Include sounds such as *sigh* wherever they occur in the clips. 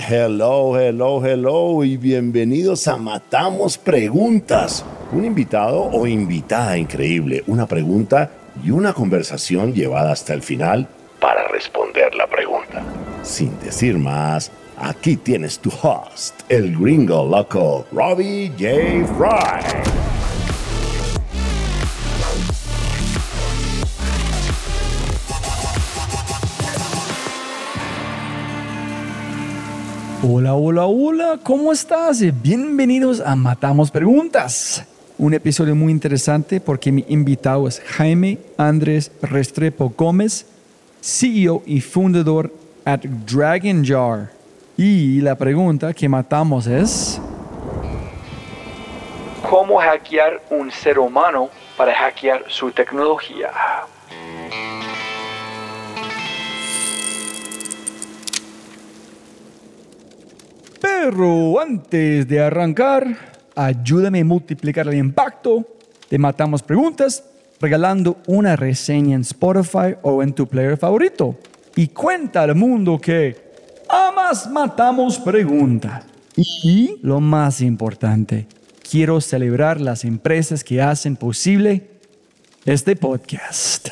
Hello, hello, hello y bienvenidos a Matamos Preguntas. Un invitado o invitada increíble, una pregunta y una conversación llevada hasta el final para responder la pregunta. Sin decir más, aquí tienes tu host, el gringo loco, Robbie J. Fry. Hola, hola, hola, ¿cómo estás? Bienvenidos a Matamos Preguntas. Un episodio muy interesante porque mi invitado es Jaime Andrés Restrepo Gómez, CEO y fundador at Dragon Jar. Y la pregunta que matamos es... ¿Cómo hackear un ser humano para hackear su tecnología? Pero antes de arrancar, ayúdame a multiplicar el impacto. Te matamos preguntas regalando una reseña en Spotify o en tu player favorito. Y cuenta al mundo que amas matamos preguntas. Y lo más importante, quiero celebrar las empresas que hacen posible este podcast.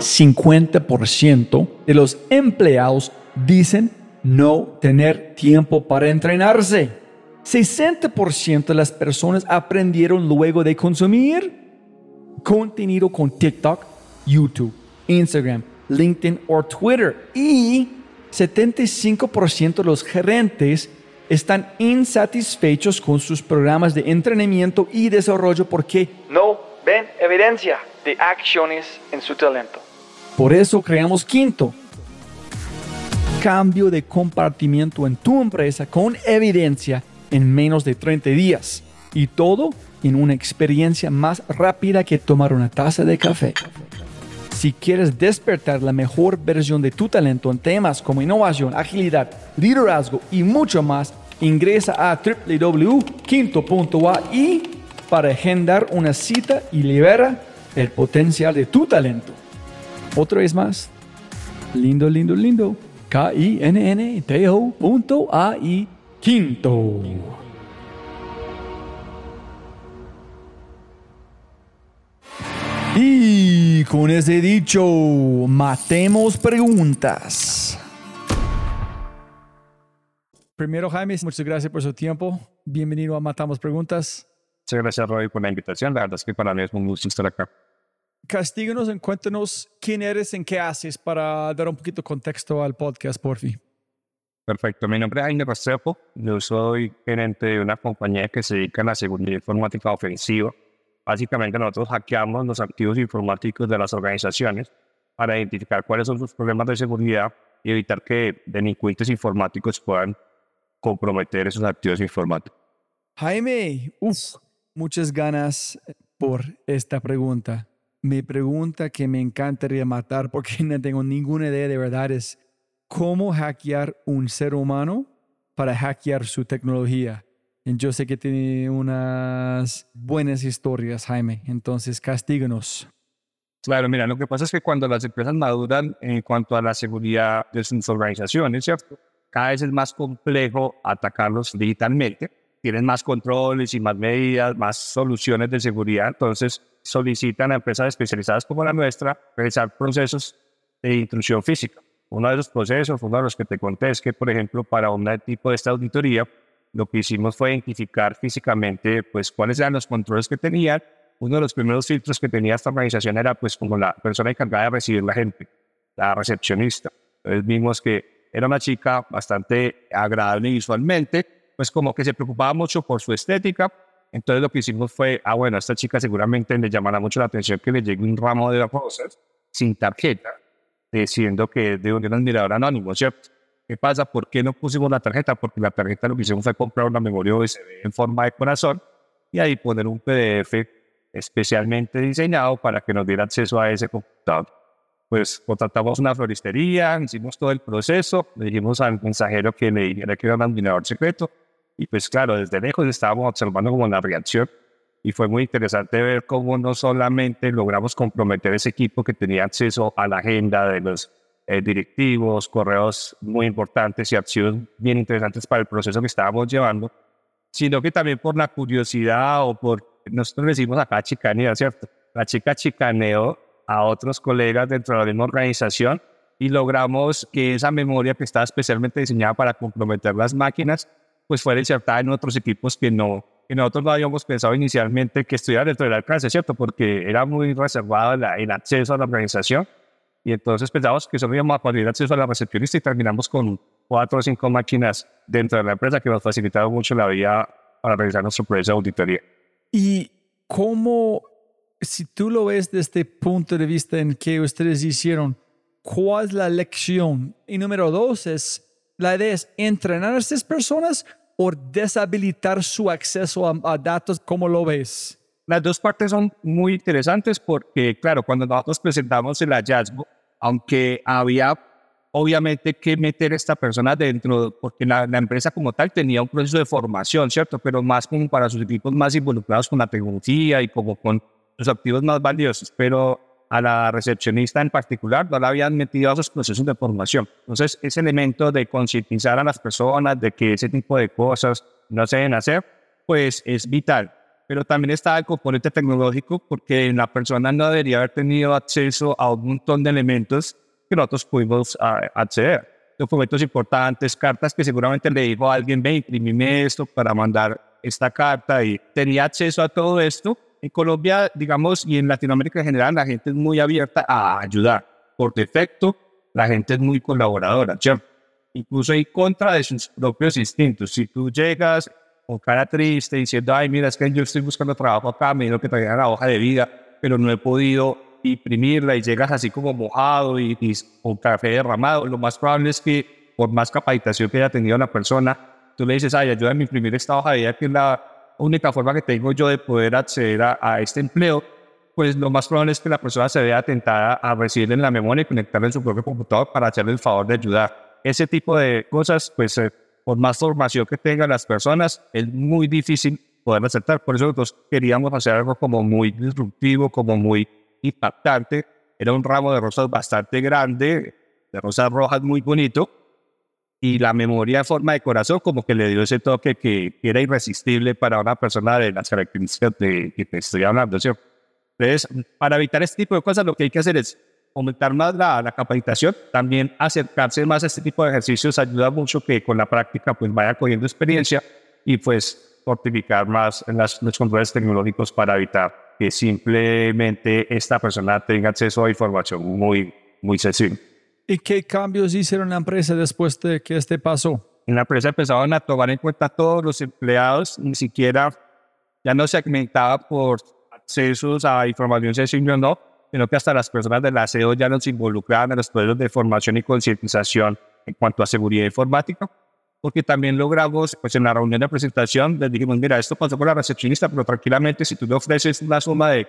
50% de los empleados dicen no tener tiempo para entrenarse. 60% de las personas aprendieron luego de consumir contenido con TikTok, YouTube, Instagram, LinkedIn o Twitter. Y 75% de los gerentes están insatisfechos con sus programas de entrenamiento y desarrollo porque no ven evidencia de acciones en su talento. Por eso creamos Quinto. Cambio de compartimiento en tu empresa con evidencia en menos de 30 días. Y todo en una experiencia más rápida que tomar una taza de café. Si quieres despertar la mejor versión de tu talento en temas como innovación, agilidad, liderazgo y mucho más, ingresa a www.quinto.ai para agendar una cita y libera el potencial de tu talento. Otra vez más. Lindo, lindo, lindo. K-I-N-N-T-O punto A-I quinto. Y con ese dicho, matemos preguntas. Primero, Jaime, muchas gracias por su tiempo. Bienvenido a Matamos Preguntas. Muchas gracias, Roy, por la invitación. La verdad es que para mí es un gusto estar acá castíganos y cuéntanos quién eres y qué haces para dar un poquito de contexto al podcast, por fin. Perfecto, mi nombre es Jaime Restrepo, yo soy gerente de una compañía que se dedica a la seguridad informática ofensiva. Básicamente nosotros hackeamos los activos informáticos de las organizaciones para identificar cuáles son sus problemas de seguridad y evitar que delincuentes informáticos puedan comprometer esos activos informáticos. Jaime, uf, muchas ganas por esta pregunta mi pregunta que me encantaría matar porque *laughs* no tengo ninguna idea de verdad es cómo hackear un ser humano para hackear su tecnología. Y yo sé que tiene unas buenas historias, Jaime, entonces castíganos. Claro, mira, lo que pasa es que cuando las empresas maduran en cuanto a la seguridad de sus organizaciones, ¿cierto? Cada vez es más complejo atacarlos digitalmente. Tienen más controles y más medidas, más soluciones de seguridad. Entonces, solicitan a empresas especializadas como la nuestra realizar procesos de intrusión física. Uno de los procesos, uno de los que te conté, es que, por ejemplo, para un tipo de esta auditoría, lo que hicimos fue identificar físicamente pues, cuáles eran los controles que tenían. Uno de los primeros filtros que tenía esta organización era pues, como la persona encargada de recibir la gente, la recepcionista. Entonces vimos que era una chica bastante agradable visualmente, pues como que se preocupaba mucho por su estética, entonces lo que hicimos fue, ah, bueno, a esta chica seguramente le llamará mucho la atención que le llegue un ramo de rosas sin tarjeta, diciendo que es de un admirador anónimo, ¿cierto? ¿Qué pasa? ¿Por qué no pusimos la tarjeta? Porque la tarjeta lo que hicimos fue comprar una memoria USB en forma de corazón y ahí poner un PDF especialmente diseñado para que nos diera acceso a ese computador. Pues contratamos una floristería, hicimos todo el proceso, le dijimos al mensajero que le dijera que era un admirador secreto, y pues claro, desde lejos estábamos observando como la reacción y fue muy interesante ver cómo no solamente logramos comprometer ese equipo que tenía acceso a la agenda de los eh, directivos, correos muy importantes y archivos bien interesantes para el proceso que estábamos llevando, sino que también por la curiosidad o por, nosotros decimos acá chicanea, ¿cierto? La chica chicaneó a otros colegas dentro de la misma organización y logramos que esa memoria que estaba especialmente diseñada para comprometer las máquinas, pues fuera insertada en otros equipos que no, que nosotros no habíamos pensado inicialmente que estuviera dentro del alcance, ¿cierto? Porque era muy reservado el acceso a la organización y entonces pensamos que solo íbamos a poder acceso a la recepcionista y terminamos con cuatro o cinco máquinas dentro de la empresa que nos facilitaron mucho la vida para realizar nuestro proceso de auditoría. ¿Y cómo, si tú lo ves desde este punto de vista en que ustedes hicieron, cuál es la lección. Y número dos es, la idea es entrenar a estas personas o deshabilitar su acceso a, datos, ¿cómo lo ves? Las dos partes son muy interesantes porque, claro, cuando nosotros presentamos el hallazgo, aunque había obviamente que meter a esta persona dentro, porque la, la, empresa como tal tenía un proceso de formación, ¿cierto? Pero más como para sus equipos más involucrados con la tecnología y como con los activos más valiosos. Pero a la recepcionista en particular no la habían metido a esos procesos de formación. Entonces, ese elemento de concientizar a las personas de que ese tipo de cosas no se deben hacer, pues es vital. Pero también está el componente tecnológico porque la persona no debería haber tenido acceso a un montón de elementos que nosotros pudimos ah, acceder. Documentos importantes, cartas que seguramente le dijo a alguien, ve, imprimime esto para mandar esta carta y tenía acceso a todo esto en Colombia, digamos, y en Latinoamérica en general, la gente es muy abierta a ayudar. Por defecto, la gente es muy colaboradora, ¿cierto? Incluso en contra de sus propios instintos. Si tú llegas con cara triste diciendo, ay, mira, es que yo estoy buscando trabajo acá, me dijo que traigan la hoja de vida, pero no he podido imprimirla y llegas así como mojado y, y con café derramado, lo más probable es que por más capacitación que haya tenido la persona, tú le dices, ay, ayúdame a imprimir esta hoja de vida que es la única forma que tengo yo de poder acceder a, este empleo, pues lo más probable es que la persona se vea atentada a recibir en la memoria y conectarla en su propio computador para hacerle el favor de ayudar. Ese tipo de cosas, pues eh, por más formación que tengan las personas, es muy difícil poder aceptar. Por eso nosotros queríamos hacer algo como muy disruptivo, como muy impactante. Era un ramo de rosas bastante grande, de rosas rojas muy bonito, y la memoria en forma de corazón como que le dio ese toque que era irresistible para una persona de las características de que te estoy hablando. ¿sí? Entonces, para evitar este tipo de cosas, lo que hay que hacer es aumentar más la, la, capacitación, también acercarse más a este tipo de ejercicios ayuda mucho que con la práctica pues vaya cogiendo experiencia y pues fortificar más las, los controles tecnológicos para evitar que simplemente esta persona tenga acceso a información muy, muy sensible. ¿Y qué cambios hicieron la empresa después de que este pasó? En la empresa empezaron a tomar en cuenta todos los empleados, ni siquiera ya no segmentaba por accesos a información sensible o no, sino que hasta las personas del aseo ya nos involucraban en los procesos de formación y concientización en cuanto a seguridad informática, porque también logramos, pues en la reunión de presentación, les dijimos, mira, esto pasó por la recepcionista, pero tranquilamente si tú le ofreces una suma de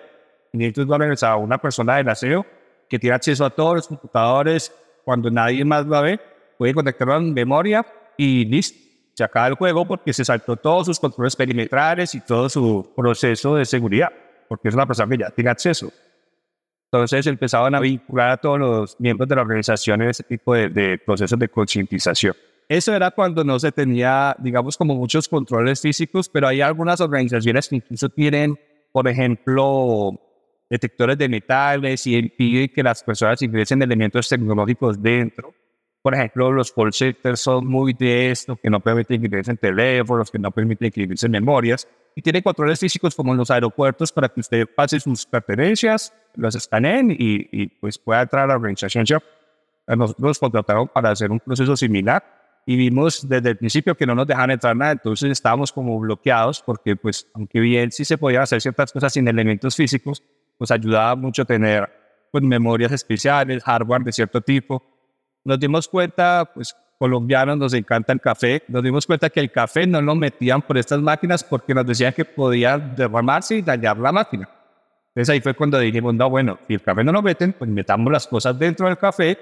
500 dólares a una persona del aseo que tiene acceso a todos los computadores, cuando nadie más lo ve, puede conectarlo en memoria y listo. Se acaba el juego porque se saltó todos sus controles perimetrales y todo su proceso de seguridad, porque es una persona que ya tiene acceso. Entonces empezaban a vincular a todos los miembros de la organización en ese tipo de, de procesos de concientización. Eso era cuando no se tenía, digamos, como muchos controles físicos, pero hay algunas organizaciones que incluso tienen, por ejemplo, detectores de metales y impide que las personas ingresen elementos tecnológicos dentro. Por ejemplo, los call centers son muy de esto, que no permiten que ingresen teléfonos, que no permiten que ingresen memorias. Y tiene controles físicos como en los aeropuertos para que usted pase sus pertenencias, los escaneen y, y pues pueda entrar a la organización. Nosotros nos contrataron para hacer un proceso similar y vimos desde el principio que no nos dejaban entrar nada, entonces estábamos como bloqueados porque pues aunque bien sí se podían hacer ciertas cosas sin elementos físicos, nos ayudaba mucho tener pues, memorias especiales, hardware de cierto tipo. Nos dimos cuenta, pues colombianos nos encanta el café, nos dimos cuenta que el café no lo metían por estas máquinas porque nos decían que podía derramarse y dañar la máquina. Entonces ahí fue cuando dijimos, no, bueno, si el café no lo meten, pues metamos las cosas dentro del café,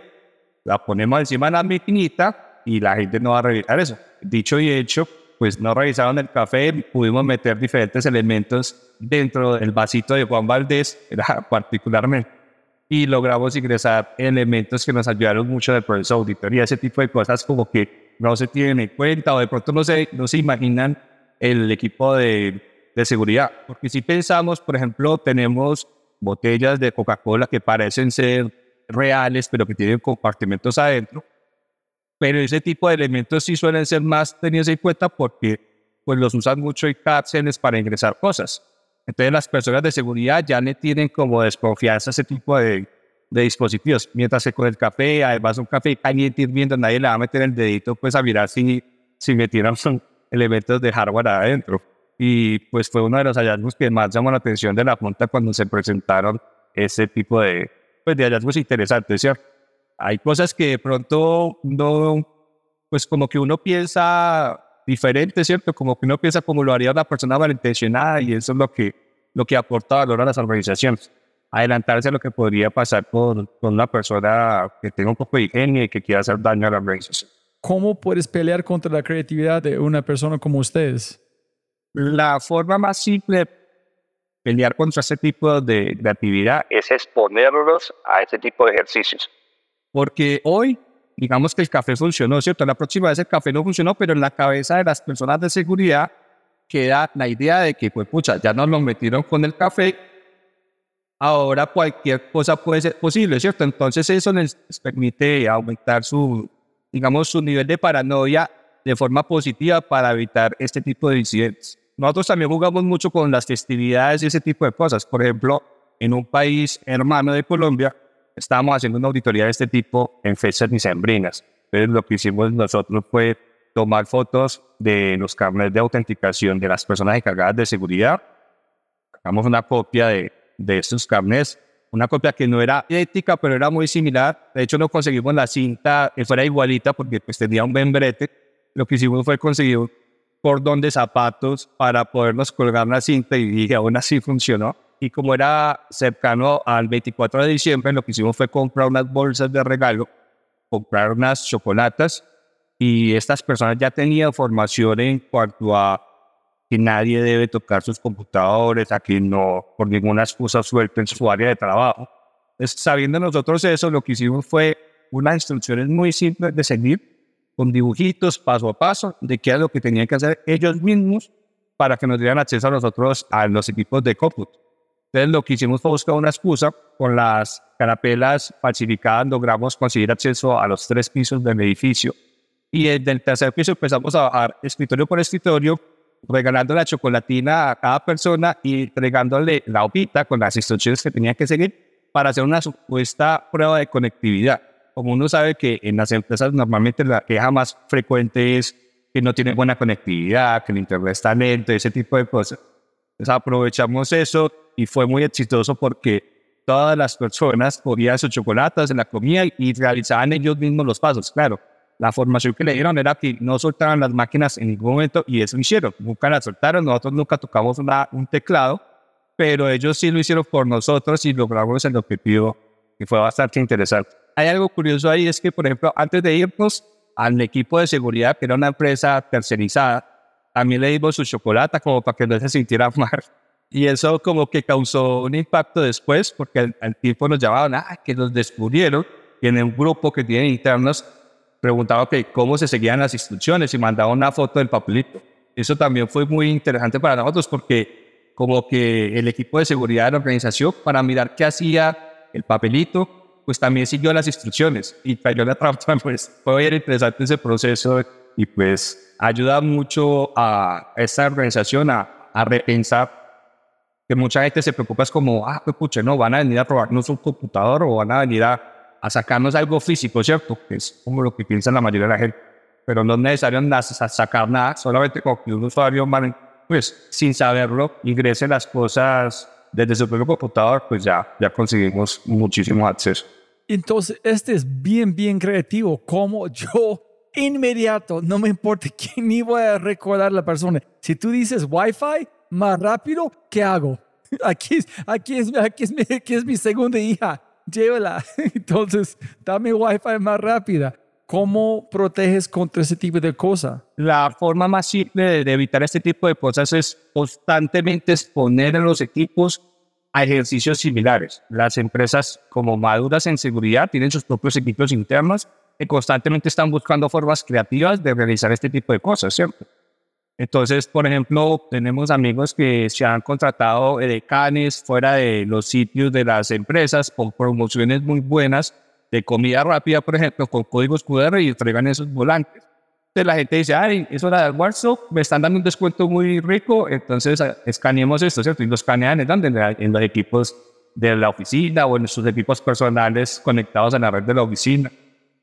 la ponemos encima de la maquinita y la gente no va a revisar eso. Dicho y hecho, pues no revisaron el café, pudimos meter diferentes elementos dentro del vasito de Juan Valdés, particularmente, y logramos ingresar elementos que nos ayudaron mucho del proceso de auditoría, ese tipo de cosas como que no se tienen en cuenta o de pronto no se, no se imaginan el equipo de, de seguridad. Porque si pensamos, por ejemplo, tenemos botellas de Coca-Cola que parecen ser reales, pero que tienen compartimentos adentro. Pero ese tipo de elementos sí suelen ser más tenidos en cuenta porque pues los usan mucho en cárceles para ingresar cosas. Entonces las personas de seguridad ya le tienen como desconfianza a ese tipo de, de dispositivos. Mientras que con el café, además un café caliente hirviendo, nadie le va a meter el dedito pues a mirar si, si metieron *laughs* elementos de hardware adentro. Y pues fue uno de los hallazgos que más llamó la atención de la Junta cuando se presentaron ese tipo de, pues, de hallazgos interesantes, ¿cierto? Hay cosas que de pronto no, pues como que uno piensa diferente, ¿cierto? Como que uno piensa como lo haría una persona malintencionada y eso es lo que, lo que aporta valor a las organizaciones. Adelantarse a lo que podría pasar con, con una persona que tenga un poco de ingenio y que quiera hacer daño a la organización. ¿Cómo puedes pelear contra la creatividad de una persona como ustedes? La forma más simple de pelear contra ese tipo de, de actividad es exponerlos a ese tipo de ejercicios. Porque hoy, digamos que el café funcionó, ¿cierto? La próxima vez el café no funcionó, pero en la cabeza de las personas de seguridad queda la idea de que, pues, pucha, ya nos lo metieron con el café, ahora cualquier cosa puede ser posible, ¿cierto? Entonces eso les permite aumentar su, digamos, su nivel de paranoia de forma positiva para evitar este tipo de incidentes. Nosotros también jugamos mucho con las festividades y ese tipo de cosas. Por ejemplo, en un país hermano de Colombia, estábamos haciendo una auditoría de este tipo en fechas dicembrinas. Entonces, lo que hicimos nosotros fue tomar fotos de los carnets de autenticación de las personas encargadas de seguridad. Sacamos una copia de, de estos carnets, una copia que no era idéntica, pero era muy similar. De hecho, no conseguimos la cinta que fuera igualita porque pues, tenía un membrete. Lo que hicimos fue conseguir cordón de zapatos para podernos colgar la cinta y dije, aún así funcionó. Y como era cercano al 24 de diciembre, lo que hicimos fue comprar unas bolsas de regalo, comprar unas chocolatas y estas personas ya tenían formación en cuanto a que nadie debe tocar sus computadores, a que no por ninguna excusa suelten su área de trabajo. Entonces, sabiendo nosotros eso, lo que hicimos fue unas instrucciones muy simples de seguir con dibujitos paso a paso de qué es lo que tenían que hacer ellos mismos para que nos dieran acceso a nosotros, a los equipos de cómputo. Entonces lo que hicimos fue buscar una excusa, con las carapelas falsificadas logramos conseguir acceso a los tres pisos del edificio y desde el tercer piso empezamos a bajar escritorio por escritorio, regalando la chocolatina a cada persona y entregándole la hojita con las instrucciones que tenía que seguir para hacer una supuesta prueba de conectividad como uno sabe que en las empresas normalmente la queja más frecuente es que no tienen buena conectividad, que el internet está lento, ese tipo de cosas. Entonces aprovechamos eso y fue muy exitoso porque todas las personas cogían sus chocolates, se la comían y realizaban ellos mismos los pasos. Claro, la formación que le dieron era que no soltaran las máquinas en ningún momento y eso hicieron. Nunca las soltaron, nosotros nunca tocamos una, un teclado, pero ellos sí lo hicieron por nosotros y logramos el objetivo y fue bastante interesante hay algo curioso ahí, es que, por ejemplo, antes de irnos al equipo de seguridad, que era una empresa tercerizada, también le dimos su chocolate como para que no se sintiera *laughs* mal. Y eso como que causó un impacto después, porque al, tiempo nos llamaban, ah, que nos descubrieron, y en un grupo que tienen internos, preguntaba que cómo se seguían las instrucciones y mandaban una foto del papelito. Eso también fue muy interesante para nosotros porque como que el equipo de seguridad de la organización, para mirar qué hacía el papelito, pues también siguió las instrucciones y cayó la *laughs* trampa, pues fue bien interesante ese proceso y pues ayuda mucho a esta organización a, a repensar que mucha gente se preocupa es como, ah, pues pucha, no, van a venir a robarnos un computador o van a venir a, a sacarnos algo físico, ¿cierto? Que es como lo que piensa la mayoría de la gente. Pero no es necesario sacar nada, solamente con que un usuario, pues sin saberlo, ingrese las cosas desde su propio computador, pues ya, ya conseguimos muchísimo acceso. Entonces, este es bien, bien creativo, como yo inmediato, no me importa *laughs* quién voy a recordar la persona. Si tú dices Wi-Fi más rápido, ¿qué hago? *laughs* Aquí, aquí, es, aquí, es, mi, aquí es mi segunda hija, llévala. *laughs* Entonces, dame Wi-Fi más rápida. ¿Cómo proteges contra ese tipo de cosas? La forma más simple de evitar este tipo de cosas es constantemente exponer a los equipos a ejercicios similares. Las empresas como maduras en seguridad tienen sus propios equipos internos que constantemente están buscando formas creativas de realizar este tipo de cosas, ¿cierto? Entonces, por ejemplo, tenemos amigos que se han contratado decanes fuera de los sitios de las empresas con promociones muy buenas de comida rápida, por ejemplo, con códigos QR y entregan esos volantes. Entonces la gente dice, ay, es hora de almuerzo, me están dando un descuento muy rico, entonces ah, escaneemos esto, ¿cierto? Y lo escanean en, en los equipos de la oficina o en sus equipos personales conectados a la red de la oficina.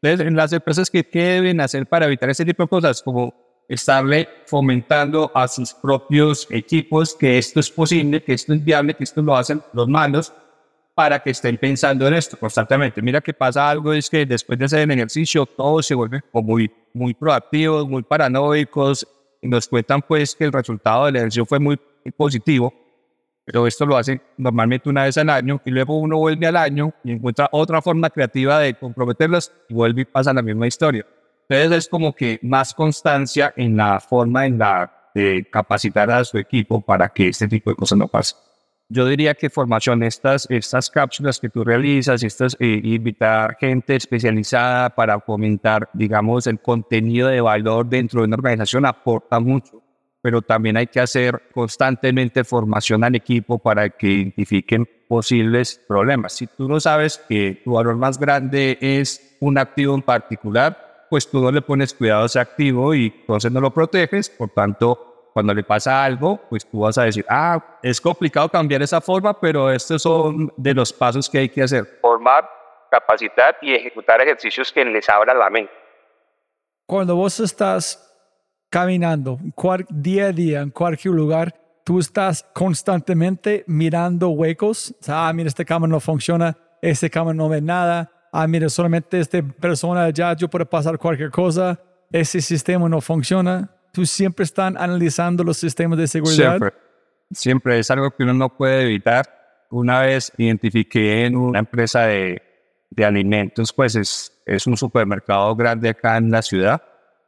Entonces, en las empresas, ¿qué, deben hacer para evitar ese tipo de cosas? Como estarle fomentando a sus propios equipos que esto es posible, que esto es viable, que esto lo hacen los malos, para que estén pensando en esto constantemente. Mira que pasa algo, es que después de hacer el ejercicio, todos se vuelven muy, muy proactivos, muy paranoicos, y nos cuentan pues que el resultado del ejercicio fue muy positivo, pero esto lo hacen normalmente una vez al año, y luego uno vuelve al año y encuentra otra forma creativa de comprometerlos, y vuelve y pasa la misma historia. Entonces es como que más constancia en la forma en la de capacitar a su equipo para que este tipo de cosas no pasen. Yo diría que formación, estas, estas cápsulas que tú realizas, estas, eh, invitar gente especializada para fomentar, digamos, el contenido de valor dentro de una organización aporta mucho, pero también hay que hacer constantemente formación al equipo para que identifiquen posibles problemas. Si tú no sabes que tu valor más grande es un activo en particular, pues tú no le pones cuidado a ese activo y entonces no lo proteges, por tanto cuando le pasa algo, pues tú vas a decir, ah, es complicado cambiar esa forma, pero estos son de los pasos que hay que hacer. Formar, capacitar y ejecutar ejercicios que les abran la mente. Cuando vos estás caminando día a día en cualquier lugar, tú estás constantemente mirando huecos. O sea, ah, mira, esta cámara no funciona, este cámara no ve nada. Ah, mira, solamente esta persona ya, yo puedo pasar cualquier cosa. Ese sistema no funciona tú siempre están analizando los sistemas de seguridad. Siempre, siempre es algo que uno no puede evitar. Una vez identifiqué en una empresa de, de alimentos, pues es, es un supermercado grande acá en la ciudad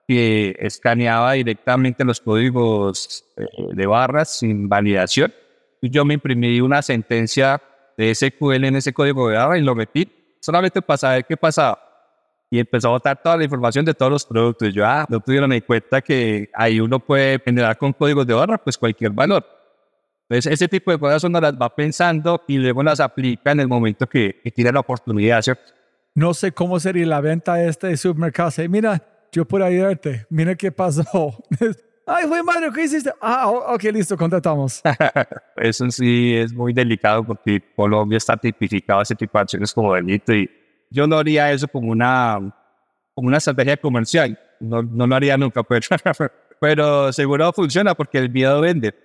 que escaneaba directamente los códigos eh, de barras sin validación. Yo me imprimí una sentencia de SQL en ese código de barra y lo metí solamente para saber qué pasaba y empezó a botar toda la información de todos los productos. Yo, ah, no tuvieron en cuenta que ahí uno puede generar con códigos de barra, pues cualquier valor. Entonces, ese tipo de cosas uno las va pensando y luego las aplica en el momento que, tiene la oportunidad, ¿cierto? No sé cómo sería la venta de este supermercado. Mira, yo puedo ayudarte. Mira qué pasó. *laughs* Ay, fue madre, ¿qué hiciste? Ah, ok, listo, contratamos. *laughs* Eso sí es muy delicado porque Colombia está tipificado ese tipo de acciones como delito y yo no haría eso como una, como una estrategia comercial. No, no lo haría nunca, pero, *laughs* pero seguro funciona porque el miedo vende.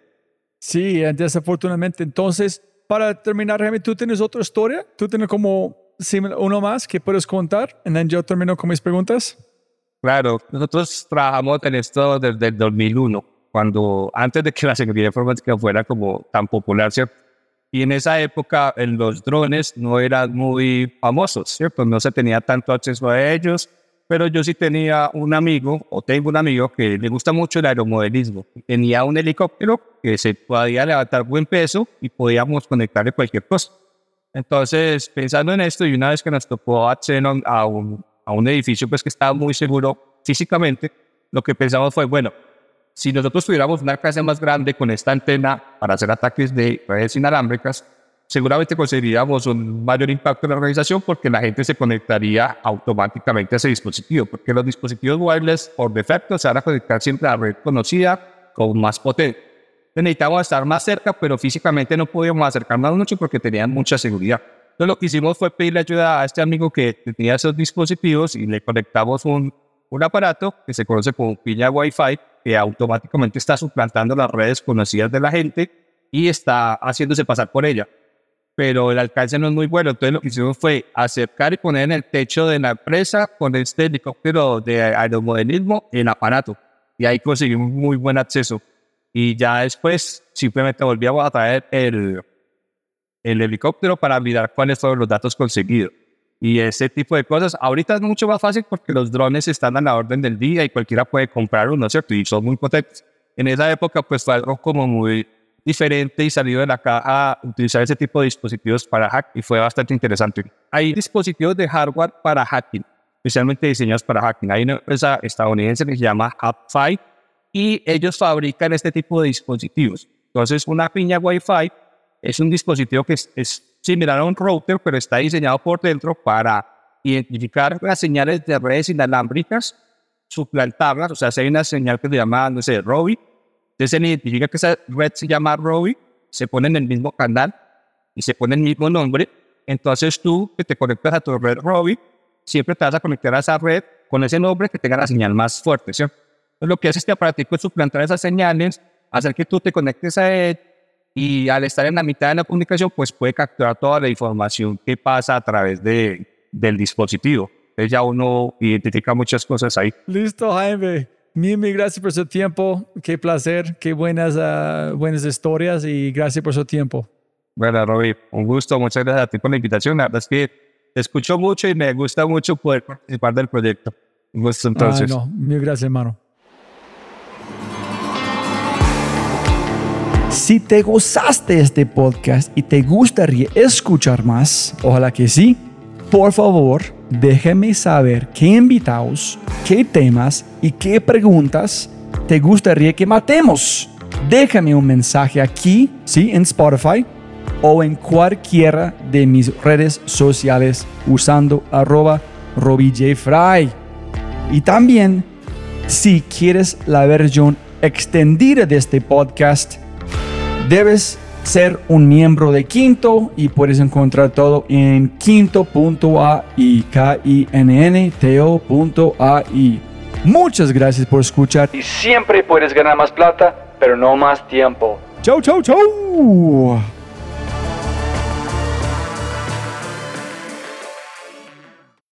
Sí, desafortunadamente. Entonces, para terminar, Jaime, ¿tú tienes otra historia? ¿Tú tienes como uno más que puedes contar? Y yo termino con mis preguntas. Claro, nosotros trabajamos en esto desde el 2001, cuando antes de que la seguridad informática fuera como tan popular, ¿cierto? Y en esa época los drones no eran muy famosos, ¿cierto? No se tenía tanto acceso a ellos, pero yo sí tenía un amigo, o tengo un amigo que le gusta mucho el aeromodelismo. Tenía un helicóptero que se podía levantar buen peso y podíamos conectarle cualquier cosa. Entonces, pensando en esto, y una vez que nos tocó acceder a un, a un edificio pues, que estaba muy seguro físicamente, lo que pensamos fue, bueno, si nosotros tuviéramos una casa más grande con esta antena para hacer ataques de redes inalámbricas, seguramente conseguiríamos un mayor impacto en la organización porque la gente se conectaría automáticamente a ese dispositivo, porque los dispositivos wireless por defecto se van a conectar siempre a la red conocida con más potencia. Necesitábamos estar más cerca, pero físicamente no podíamos acercarnos mucho porque tenían mucha seguridad. Entonces lo que hicimos fue pedirle ayuda a este amigo que tenía esos dispositivos y le conectamos un, un aparato que se conoce como piña Wi-Fi que automáticamente está suplantando las redes conocidas de la gente y está haciéndose pasar por ella. Pero el alcance no es muy bueno. Entonces lo que hicimos fue acercar y poner en el techo de la empresa con este helicóptero de aeromodelismo el aparato. Y ahí conseguimos muy buen acceso. Y ya después simplemente volvíamos a traer el, el helicóptero para mirar cuáles fueron los datos conseguidos. y ese tipo de cosas. Ahorita es mucho más fácil porque los drones están a la orden del día y cualquiera puede comprar uno, ¿cierto? Y son muy potentes. En esa época, pues fue algo como muy diferente y salido de la caja utilizar ese tipo de dispositivos para hack y fue bastante interesante. Hay dispositivos de hardware para hacking, especialmente diseñados para hacking. Hay una empresa estadounidense que se llama HubFi y ellos fabrican este tipo de dispositivos. Entonces, una piña Wi-Fi es un dispositivo que es, similar a un router, pero está diseñado por dentro para identificar las señales de redes inalámbricas, suplantarlas, o sea, si hay una señal que se llama, no sé, Robbie, entonces se identifica que esa red se llama Robbie, se pone en el mismo canal y se pone el mismo nombre, entonces tú que te conectas a tu red Robbie, siempre te vas a conectar a esa red con ese nombre que tenga la señal más fuerte, ¿cierto? Entonces lo que hace este aparatico es suplantar esas señales, hacer que tú te conectes a él y al estar en la mitad de la comunicación, pues puede capturar toda la información que pasa a través de, del dispositivo. Entonces ya uno identifica muchas cosas ahí. Listo, Jaime. Mil, mil gracias por su tiempo. Qué placer, qué buenas, uh, buenas historias y gracias por su tiempo. Bueno, Robbie, un gusto. Muchas gracias a ti por la invitación. La verdad es que te escucho mucho y me gusta mucho poder participar del proyecto. Un gusto entonces. Ah, no, mil gracias, hermano. Si te gozaste este podcast y te gustaría escuchar más, ojalá que sí, por favor, déjame saber qué invitados, qué temas y qué preguntas te gustaría que matemos. Déjame un mensaje aquí, sí, en Spotify o en cualquiera de mis redes sociales usando arroba RobbieJFry. Y también, si quieres la versión extendida de este podcast, Debes ser un miembro de Quinto y puedes encontrar todo en quinto.ai, k i n n t -O Muchas gracias por escuchar y siempre puedes ganar más plata, pero no más tiempo. Chau, chau, chau.